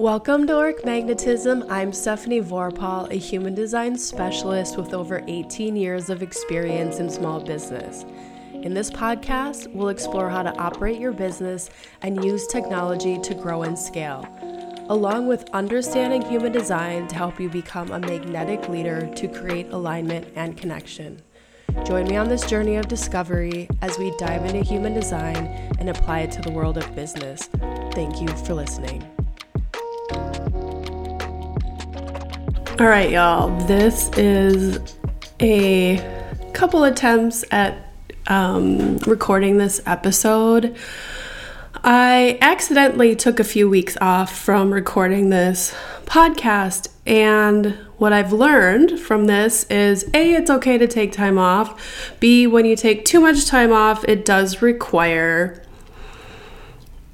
Welcome to Auric Magnetism. I'm Stephanie Vorpahl, a human design specialist with over 18 years of experience in small business. In this podcast, we'll explore how to operate your business and use technology to grow and scale, along with understanding human design to help you become a magnetic leader to create alignment and connection. Join me on this journey of discovery as we dive into human design and apply it to the world of business. Thank you for listening. All right, y'all. This is a couple attempts at um, recording this episode. I accidentally took a few weeks off from recording this podcast, and what I've learned from this is A, it's okay to take time off. B, when you take too much time off, it does require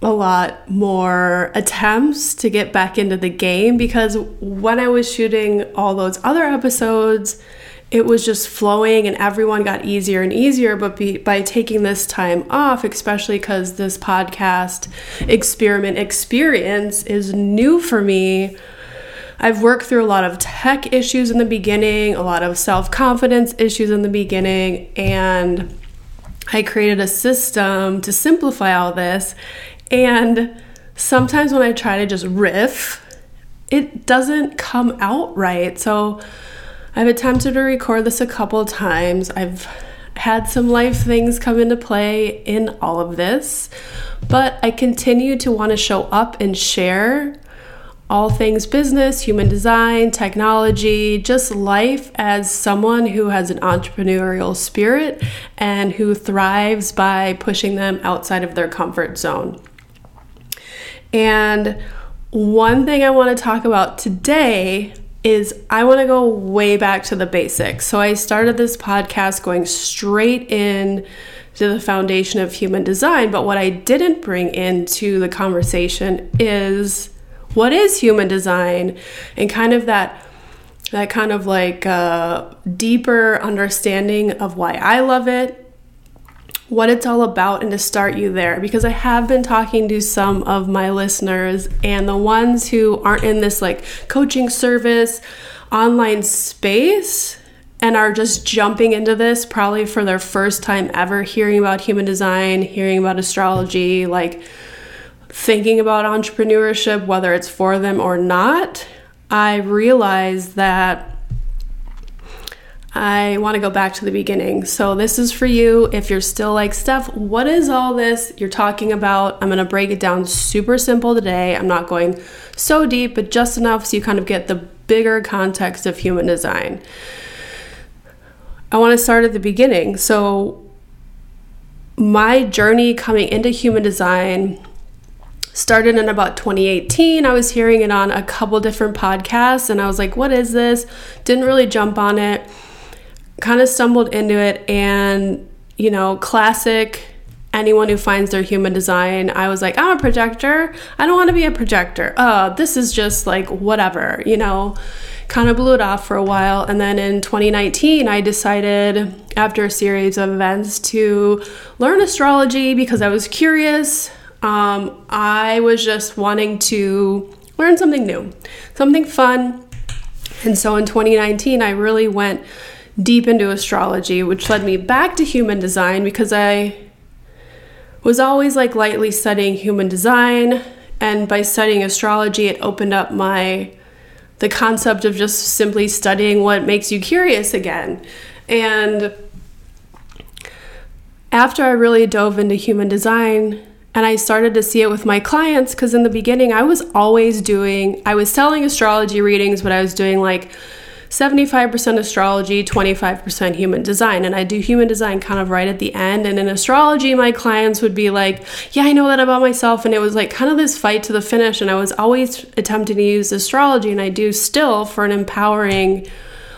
a lot more attempts to get back into the game because when I was shooting all those other episodes, it was just flowing and everyone got easier and easier. But be, by taking this time off, especially because this podcast experiment experience is new for me, I've worked through a lot of tech issues in the beginning, a lot of self confidence issues in the beginning, and I created a system to simplify all this. And sometimes when I try to just riff, it doesn't come out right. So I've attempted to record this a couple times. I've had some life things come into play in all of this, but I continue to want to show up and share all things business, human design, technology, just life as someone who has an entrepreneurial spirit and who thrives by pushing them outside of their comfort zone. And one thing I want to talk about today is I want to go way back to the basics. So I started this podcast going straight in to the foundation of human design, but what I didn't bring into the conversation is what is human design and kind of that that kind of like uh, deeper understanding of why I love it what it's all about and to start you there because I have been talking to some of my listeners and the ones who aren't in this like coaching service online space and are just jumping into this probably for their first time ever hearing about human design, hearing about astrology, like thinking about entrepreneurship, whether it's for them or not. I realize that I want to go back to the beginning. So, this is for you if you're still like, Steph, what is all this you're talking about? I'm going to break it down super simple today. I'm not going so deep, but just enough so you kind of get the bigger context of human design. I want to start at the beginning. So, my journey coming into human design started in about 2018. I was hearing it on a couple different podcasts and I was like, what is this? Didn't really jump on it kind of stumbled into it and you know classic anyone who finds their human design i was like i'm a projector. I don't want to be a projector. Oh this is just like whatever you know? Kind of blew it off for a while and then in 2019 i decided after a series of events to learn astrology because i was curious. Um, i was just wanting to learn something new something fun. And so in 2019 i really went deep into astrology, which led me back to human design because I was always like lightly studying human design and by studying astrology it opened up my the concept of just simply studying what makes you curious again. And after I really dove into human design and I started to see it with my clients because in the beginning I was always doing I was selling astrology readings but I was doing like 75% astrology, 25% human design. And I do human design kind of right at the end. And in astrology, my clients would be like, Yeah, I know that about myself. And it was like kind of this fight to the finish. And I was always attempting to use astrology, and I do still for an empowering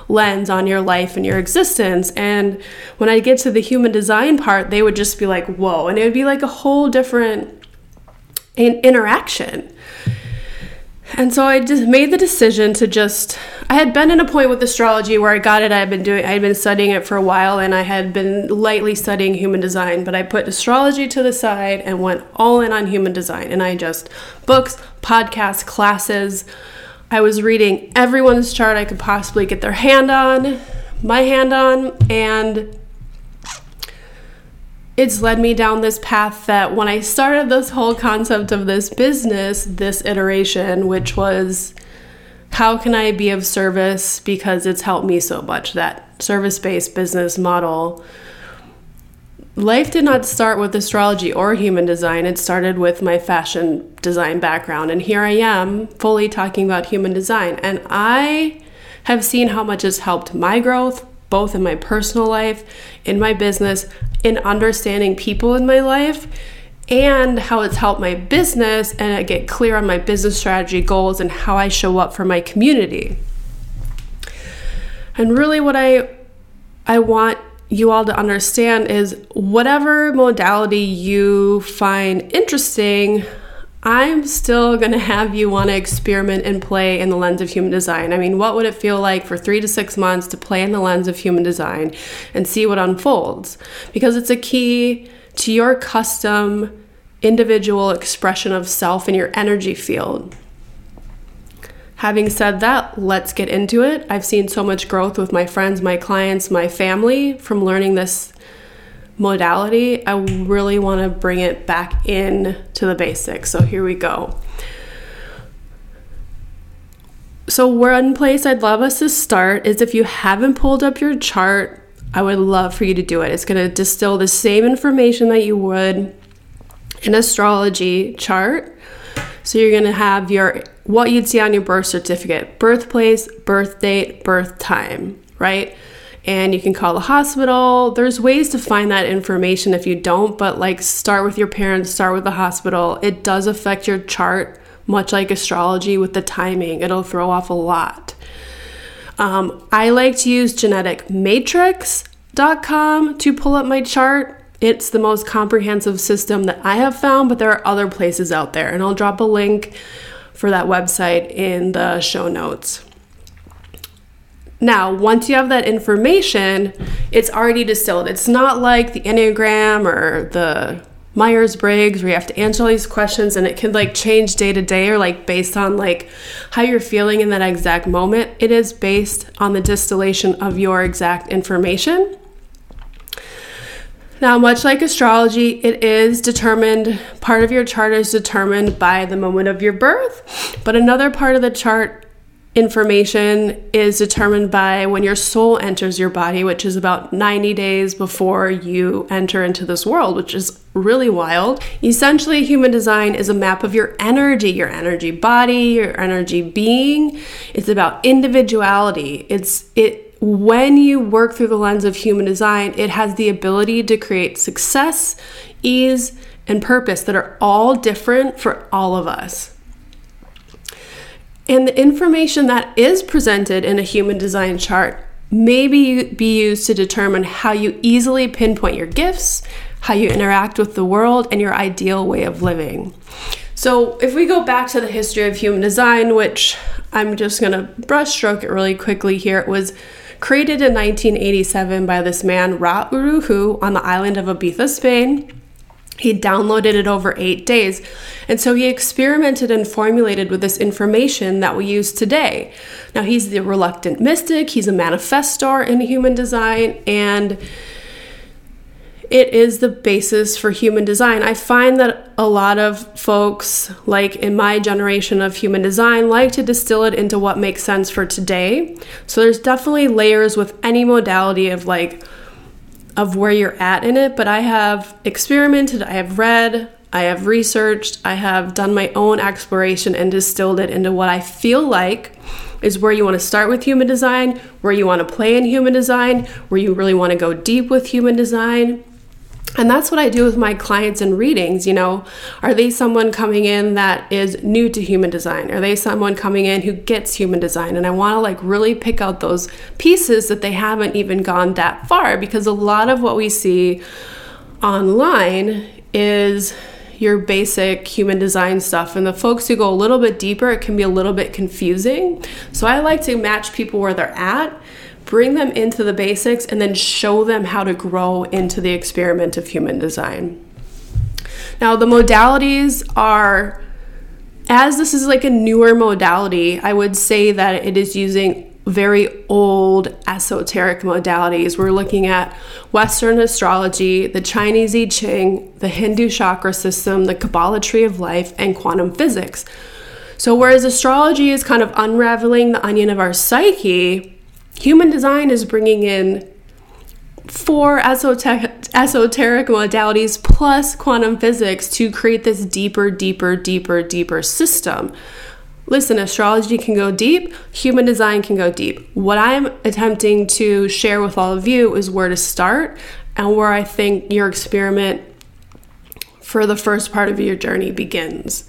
lens on your life and your existence. And when I get to the human design part, they would just be like, Whoa. And it would be like a whole different interaction. And so I just made the decision to just I had been in a point with astrology where I got it. I had been doing I had been studying it for a while and I had been lightly studying human design, but I put astrology to the side and went all in on human design and I just books, podcasts, classes. I was reading everyone's chart I could possibly get their hand on, my hand on, and it's led me down this path that when I started this whole concept of this business, this iteration, which was how can I be of service because it's helped me so much, that service based business model. Life did not start with astrology or human design. It started with my fashion design background. And here I am fully talking about human design. And I have seen how much it's helped my growth, both in my personal life, in my business, in understanding people in my life, and how it's helped my business and I get clear on my business strategy goals and how I show up for my community. And really what I I want you all to understand is whatever modality you find interesting, I'm still going to have you want to experiment and play in the lens of human design. I mean, what would it feel like for three to six months to play in the lens of human design and see what unfolds? Because it's a key to your custom individual expression of self in your energy field. Having said that, let's get into it. I've seen so much growth with my friends, my clients, my family from learning this modality, I really want to bring it back in to the basics. So here we go. So one place I'd love us to start is if you haven't pulled up your chart, I would love for you to do it. It's going to distill the same information that you would in astrology chart. So you're going to have your what you'd see on your birth certificate, birthplace, birth date, birth time, right? And you can call the hospital. There's ways to find that information if you don't, but like start with your parents, start with the hospital. It does affect your chart, much like astrology with the timing, it'll throw off a lot. Um, I like to use geneticmatrix.com to pull up my chart. It's the most comprehensive system that I have found, but there are other places out there, and I'll drop a link for that website in the show notes. Now, once you have that information, it's already distilled. It's not like the Enneagram or the Myers Briggs where you have to answer all these questions and it can like change day to day or like based on like how you're feeling in that exact moment. It is based on the distillation of your exact information. Now, much like astrology, it is determined, part of your chart is determined by the moment of your birth, but another part of the chart information is determined by when your soul enters your body, which is about 90 days before you enter into this world, which is really wild. Essentially, human design is a map of your energy, your energy body, your energy being. It's about individuality. It's it when you work through the lens of human design, it has the ability to create success, ease, and purpose that are all different for all of us. And the information that is presented in a human design chart may be, be used to determine how you easily pinpoint your gifts, how you interact with the world, and your ideal way of living. So, if we go back to the history of human design, which I'm just going to brushstroke it really quickly here, it was created in 1987 by this man, Ra Uru Hu, on the island of Ibiza, Spain. He downloaded it over eight days. And so he experimented and formulated with this information that we use today. Now, he's the reluctant mystic, he's a manifestor in human design, and it is the basis for human design. I find that a lot of folks, like in my generation of human design, like to distill it into what makes sense for today. So there's definitely layers with any modality of like, of where you're at in it, but I have experimented, I have read, I have researched, I have done my own exploration and distilled it into what I feel like is where you want to start with human design, where you want to play in human design, where you really want to go deep with human design. And that's what I do with my clients in readings. You know, are they someone coming in that is new to human design? Are they someone coming in who gets human design? And I want to like really pick out those pieces that they haven't even gone that far because a lot of what we see online is your basic human design stuff. And the folks who go a little bit deeper, it can be a little bit confusing. So I like to match people where they're at, bring them into the basics, and then show them how to grow into the experiment of human design. Now, the modalities are, as this is like a newer modality, I would say that it is using very old esoteric modalities. We're looking at Western astrology, the Chinese I Ching, the Hindu chakra system, the Kabbalah tree of life, and quantum physics. So, whereas astrology is kind of unraveling the onion of our psyche, human design is bringing in four esoteric, esoteric modalities plus quantum physics to create this deeper, deeper, deeper, deeper system. Listen, astrology can go deep, human design can go deep. What I'm attempting to share with all of you is where to start and where I think your experiment for the first part of your journey begins.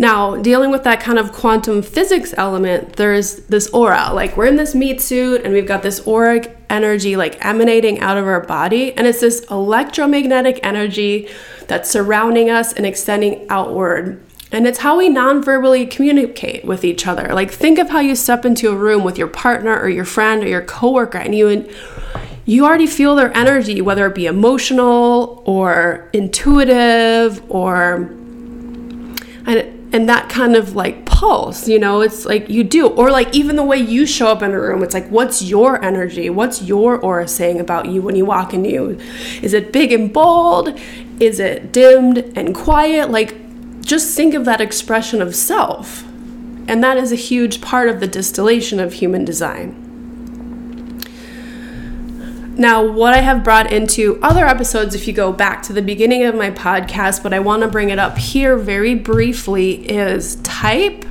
Now, dealing with that kind of quantum physics element, there's this aura. Like we're in this meat suit and we've got this auric energy like emanating out of our body, and it's this electromagnetic energy that's surrounding us and extending outward. And it's how we non-verbally communicate with each other. Like think of how you step into a room with your partner or your friend or your coworker and you you already feel their energy whether it be emotional or intuitive or and and that kind of like pulse, you know, it's like you do or like even the way you show up in a room, it's like what's your energy? What's your aura saying about you when you walk in you? Is it big and bold? Is it dimmed and quiet? Like just think of that expression of self. And that is a huge part of the distillation of human design. Now, what I have brought into other episodes, if you go back to the beginning of my podcast, but I want to bring it up here very briefly, is type.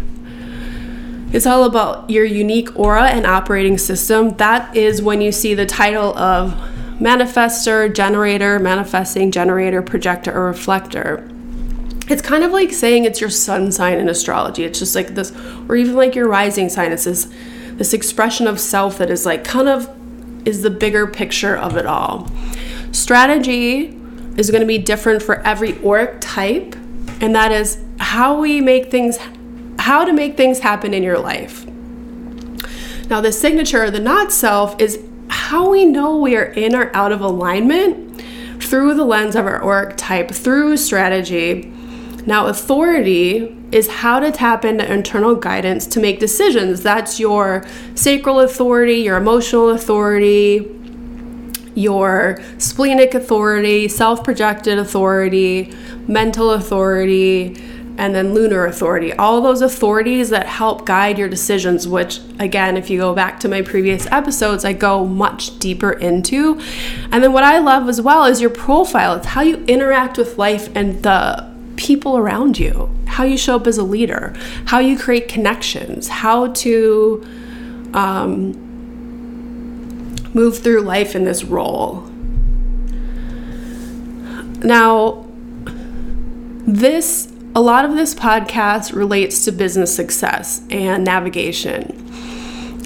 It's all about your unique aura and operating system. That is when you see the title of manifester, generator, manifesting generator, projector, or reflector it's kind of like saying it's your sun sign in astrology. It's just like this, or even like your rising sign. It's this, this expression of self that is like kind of is the bigger picture of it all. Strategy is going to be different for every auric type, and that is how we make things, how to make things happen in your life. Now, the signature, the not self, is how we know we are in or out of alignment through the lens of our auric type, through strategy now, authority is how to tap into internal guidance to make decisions. That's your sacral authority, your emotional authority, your splenic authority, self projected authority, mental authority, and then lunar authority. All those authorities that help guide your decisions, which, again, if you go back to my previous episodes, I go much deeper into. And then what I love as well is your profile. It's how you interact with life and the people around you, how you show up as a leader, how you create connections, how to um, move through life in this role. Now, this a lot of this podcast relates to business success and navigation.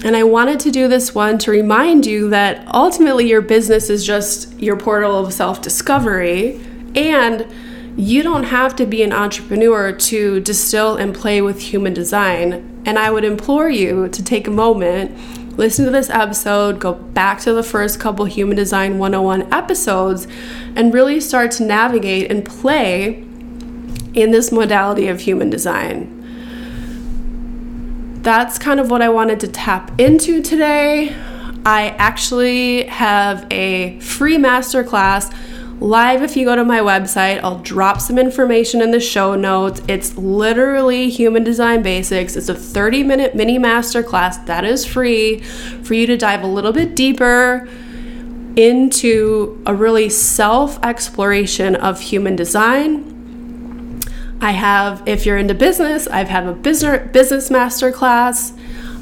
And I wanted to do this one to remind you that ultimately your business is just your portal of self discovery and you don't have to be an entrepreneur to distill and play with human design. And I would implore you to take a moment, listen to this episode, go back to the first couple Human Design 101 episodes, and really start to navigate and play in this modality of human design. That's kind of what I wanted to tap into today. I actually have a free masterclass live if you go to my website. I'll drop some information in the show notes. It's literally human design basics. It's a 30 minute mini masterclass that is free for you to dive a little bit deeper into a really self exploration of human design. I have, if you're into business, I've had a business business masterclass.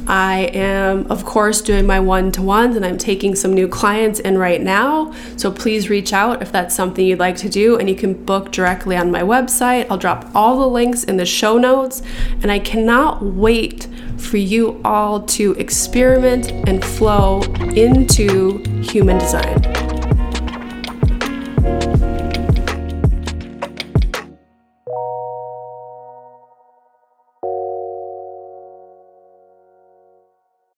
I am, of course, doing my one to ones and I'm taking some new clients in right now. So please reach out if that's something you'd like to do, and you can book directly on my website. I'll drop all the links in the show notes, and I cannot wait for you all to experiment and flow into human design.